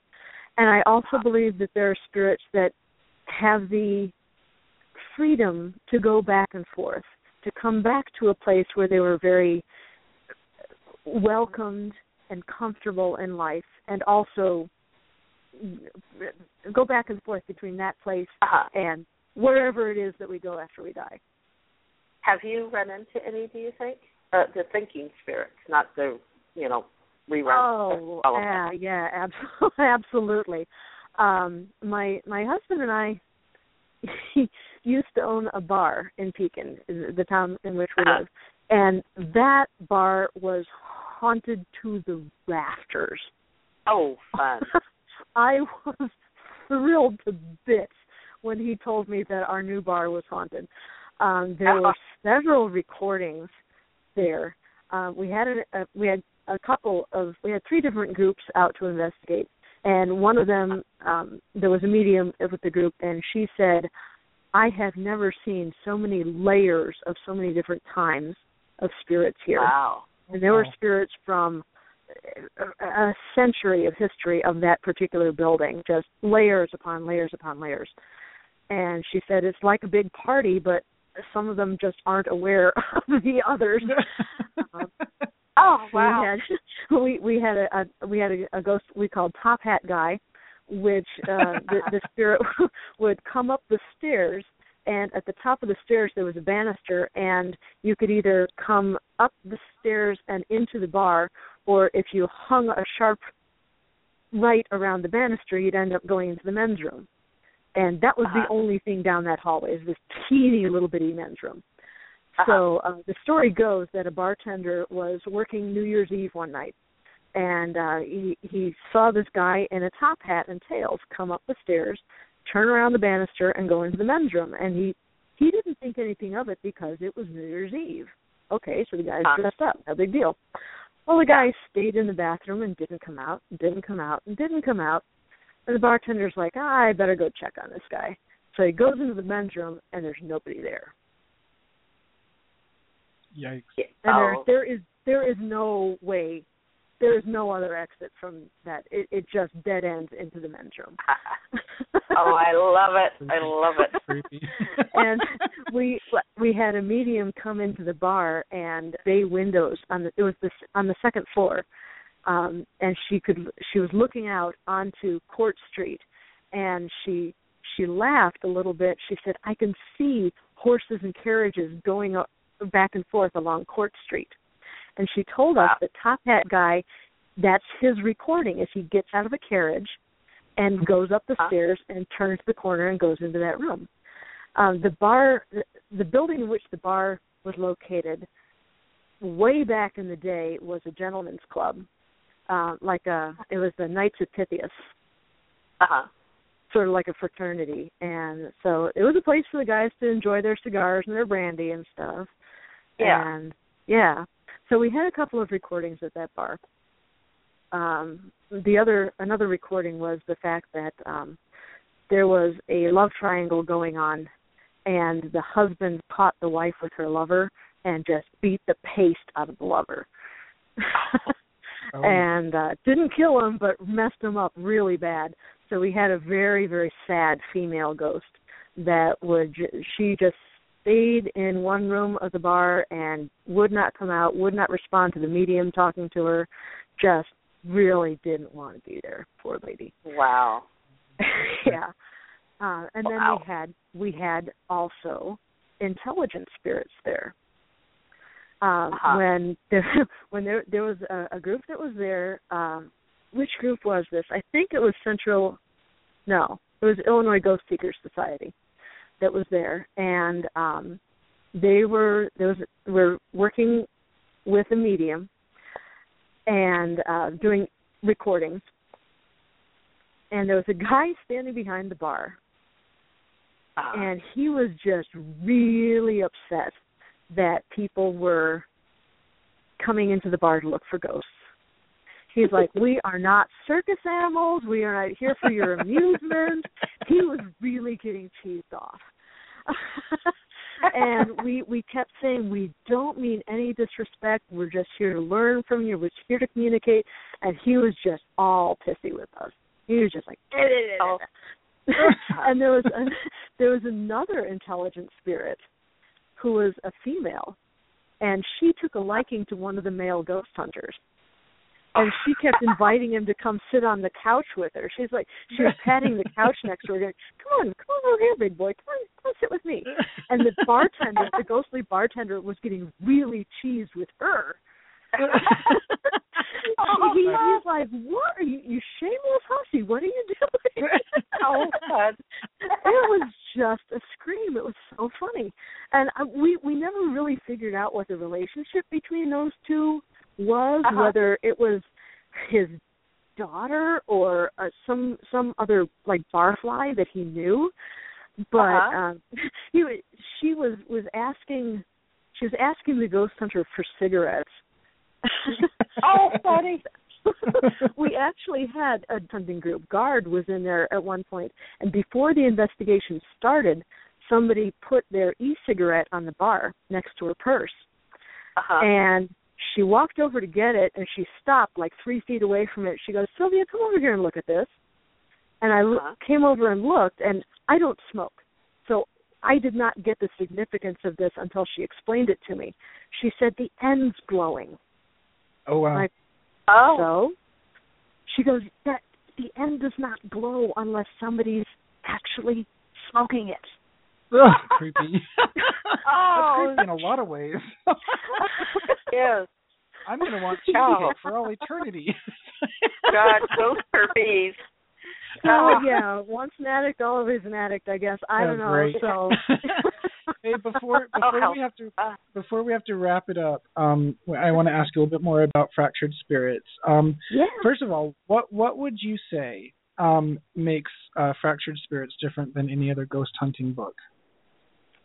And i also believe that there are spirits that have the freedom to go back and forth, to come back to a place where they were very welcomed and comfortable in life, and also go back and forth between that place Uh-huh. and wherever it is that we go after we die. Have you run into any? Do you think uh, the thinking spirits, not the you know reruns? Oh, yeah, yeah, (laughs) absolutely, absolutely. Um, my my husband and I (laughs) he used to own a bar in Pekin, the town in which we Uh-huh. live, and that bar was haunted to the rafters. Oh, fun. (laughs) I was thrilled to bits when he told me that our new bar was haunted. Um, there were several recordings there. Um, we had a, a we had a couple of we had three different groups out to investigate, and one of them um, there was a medium with the group, and she said, "I have never seen so many layers of so many different times of spirits here." wow. and there were spirits from a, century of history of that particular building, just layers upon layers upon layers. And she said it's like a big party, but some of them just aren't aware (laughs) of the others. Um, (laughs) Oh, wow. we had (laughs) we we had a, a we had a, a ghost we called Top Hat Guy, which uh, the, (laughs) the spirit (laughs) would come up the stairs, and at the top of the stairs there was a banister, and you could either come up the stairs and into the bar, or if you hung a sharp right around the banister, you'd end up going into the men's room. And that was Uh-huh. the only thing down that hallway, is this teeny little bitty men's room. Uh-huh. So uh, the story goes that a bartender was working New Year's Eve one night, and uh, he he saw this guy in a top hat and tails come up the stairs, turn around the banister, and go into the men's room. And he he didn't think anything of it because it was New Year's Eve. Okay, so the guy's Huh. dressed up, no big deal. Well, the guy stayed in the bathroom and didn't come out, and didn't come out, and didn't come out. And the bartender's like, ah, I better go check on this guy. So he goes into the men's room, and there's nobody there. Yikes! And oh. there there is there is no way there is no other exit from that. It it just dead ends into the men's room. (laughs) oh, I love it. I love it. (laughs) (laughs) And we we had a medium come into the bar and bay windows on the it was this on the second floor um and she could she was looking out onto court street and she she laughed a little bit she said i can see horses and carriages going up, back and forth along court street and she told us Wow. the top hat guy that's his recording as he gets out of a carriage and goes up the Huh. stairs and turns the corner and goes into that room um the bar the, the building in which the bar was located way back in the day was a gentleman's club uh like a it was the knights of pythias Uh-huh. sort of like a fraternity and so it was a place for the guys to enjoy their cigars and their brandy and stuff Yeah. and yeah so we had a couple of recordings at that bar. Um the other another recording was the fact that um there was a love triangle going on and the husband caught the wife with her lover and just beat the paste out of the lover. Oh. (laughs) and uh didn't kill him but messed him up really bad. So we had a very very sad female ghost that would she just stayed in one room of the bar and would not come out would not respond to the medium talking to her just really didn't want to be there poor lady Wow. (laughs) yeah uh and then Wow. we had we had also intelligent spirits there um Uh-huh. when there (laughs) when there there was a, a group that was there um which group was this i think it was central no it was illinois ghost seekers society that was there and um they were there was were working with a medium and uh doing recordings and there was a guy standing behind the bar Uh-huh. and he was just really upset that people were coming into the bar to look for ghosts. He's like, "We are not circus animals. We are not here for your amusement." He was really getting cheesed off. (laughs) and we we kept saying we don't mean any disrespect. We're just here to learn from you. We're here to communicate. And he was just all pissy with us. He was just like, (laughs) and there was a, there was another intelligent spirit who was a female, and she took a liking to one of the male ghost hunters. And she kept inviting him to come sit on the couch with her. She's like, she was patting the couch next to her, going, "Come on, come on over here, big boy. Come on, come sit with me." And the bartender, the ghostly bartender, was getting really cheesed with her. (laughs) he, he's like, "What are you, you shameless hussy? What are you doing?" (laughs) Oh, God. it was just a scream. It was so funny, and uh, we we never really figured out what the relationship between those two was. Uh-huh. Whether it was his daughter or uh, some some other like barfly that he knew, but Uh-huh. um, (laughs) he wa- she was was asking she was asking the ghost hunter for cigarettes. (laughs) Oh, funny. (laughs) we actually had a hunting group. Guard was in there at one point, and before the investigation started, somebody put their e-cigarette on the bar next to her purse, Uh-huh. and she walked over to get it, and she stopped like three feet away from it. She goes, "Sylvia, come over here and look at this." And I lo- Uh-huh. came over and looked, and I don't smoke, so I did not get the significance of this until she explained it to me. She said the end's glowing. oh wow. Like, oh. so she goes, that the end does not glow unless somebody's actually smoking it. Ugh, creepy. Oh. (laughs) That's creepy in a lot of ways. (laughs) (laughs) yes. I'm gonna want to see it for all eternity. (laughs) God, ghost herpes. Oh yeah, once an addict, always an addict. I guess I Oh, don't know. great. So (laughs) hey, before Oh, before hell. we have to before we have to wrap it up, um, I want to ask you a little bit more about fractured spirits. Um, yeah, first of all, what what would you say um, makes uh, fractured spirits different than any other ghost hunting book?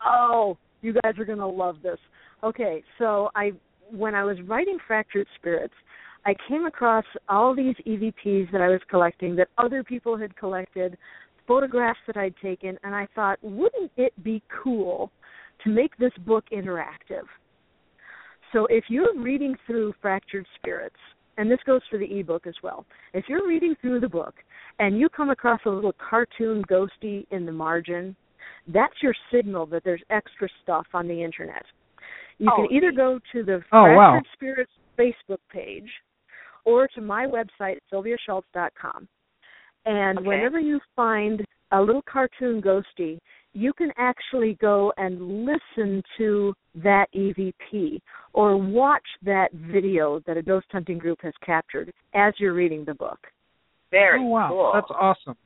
Oh, you guys are gonna love this. Okay, so I when I was writing Fractured Spirits, I came across all these EVPs that I was collecting that other people had collected, photographs that I'd taken, and I thought, wouldn't it be cool to make this book interactive? So if you're reading through Fractured Spirits, and this goes for the ebook as well, if you're reading through the book and you come across a little cartoon ghosty in the margin, that's your signal that there's extra stuff on the internet. You Oh, can either go to the Oh, Fractured wow. Spirits Facebook page or to my website, sylviashults.com. And Okay. whenever you find a little cartoon ghosty, you can actually go and listen to that EVP or watch that mm-hmm. video that a ghost hunting group has captured as you're reading the book. Very oh wow, cool. that's awesome.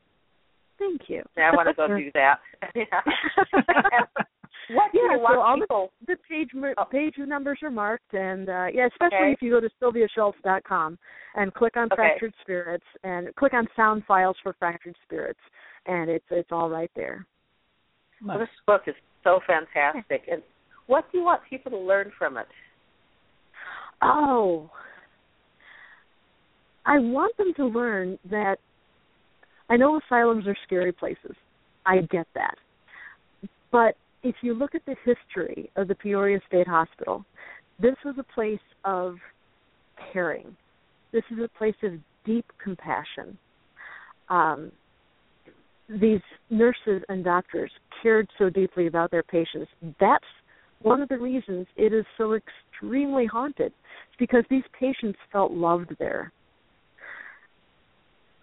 Thank you. Yeah, I want to go (laughs) do that. (laughs) (laughs) yeah. What do Yeah, you so all the- people? the page Oh. page numbers are marked, and uh, yeah, especially Okay. if you go to sylviashults.com and click on Okay. Fractured Spirits and click on Sound Files for Fractured Spirits, and it's it's all right there. Well, this book is so fantastic. And what do you want people to learn from it? Oh, I want them to learn that I know asylums are scary places. I get that. But if you look at the history of the Peoria State Hospital, this was a place of caring. This is a place of deep compassion. Um, these nurses and doctors cared so deeply about their patients. That's one of the reasons it is so extremely haunted. It's because these patients felt loved there.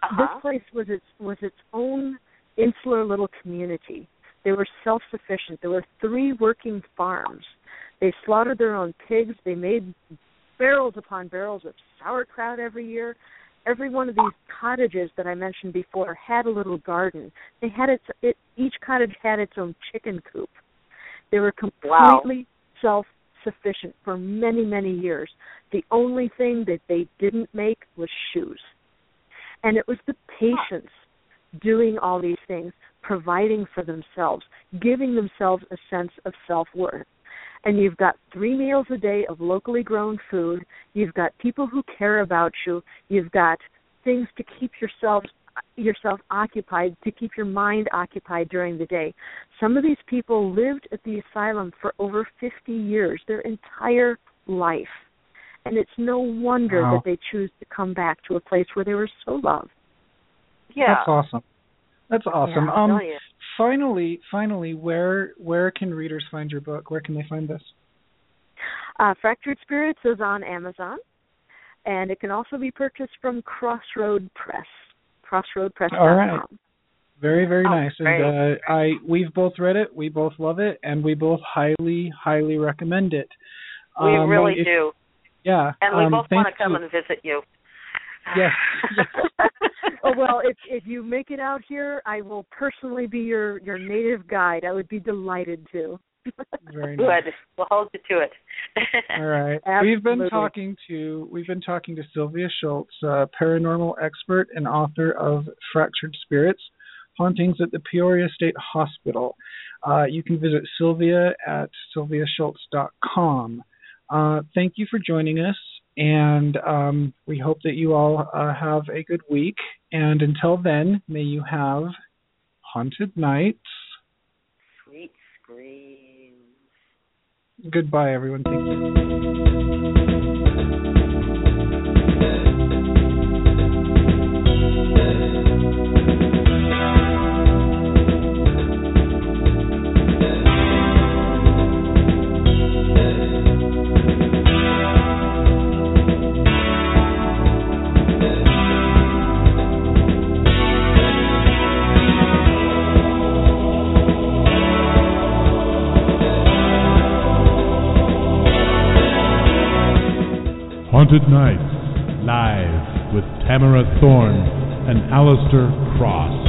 Uh-huh. This place was its was its own insular little community. They were self sufficient. There were three working farms. They slaughtered their own pigs. They made barrels upon barrels of sauerkraut every year. Every one of these cottages that I mentioned before had a little garden. They had its it each cottage had its own chicken coop. They were Wow. completely self sufficient for many, many years. The only thing that they didn't make was shoes. And it was the patients doing all these things, providing for themselves, giving themselves a sense of self worth. And you've got three meals a day of locally grown food. You've got people who care about you. You've got things to keep yourself yourself occupied, to keep your mind occupied during the day. Some of these people lived at the asylum for over 50 years, their entire life. And it's no wonder Wow. that they choose to come back to a place where they were so loved. yeah. That's awesome. That's awesome. Yeah, um, finally, finally, where where can readers find your book? Where can they find this? Uh, Fractured Spirits is on Amazon, and it can also be purchased from Crossroad Press. CrossroadPress.com. All right. Very, very Oh, nice. great. And uh, I we've both read it, we both love it, and we both highly, highly recommend it. We Um, really if- do. Yeah. And we um, both want to come you. and visit you. Yes. (laughs) oh well, if if you make it out here, I will personally be your your native guide. I would be delighted to. Very (laughs) nice. Good. We'll hold you to it. (laughs) All right. We've been talking to we've been talking to Sylvia Shults, uh, paranormal expert and author of Fractured Spirits, Hauntings at the Peoria State Hospital. Uh, you can visit Sylvia at sylviashults.com. Uh, thank you for joining us, and um, we hope that you all uh, have a good week. And until then, may you have haunted nights. Sweet screams. Goodbye, everyone. Thank you. Haunted Nights, live with Tamara Thorne and Alistair Cross.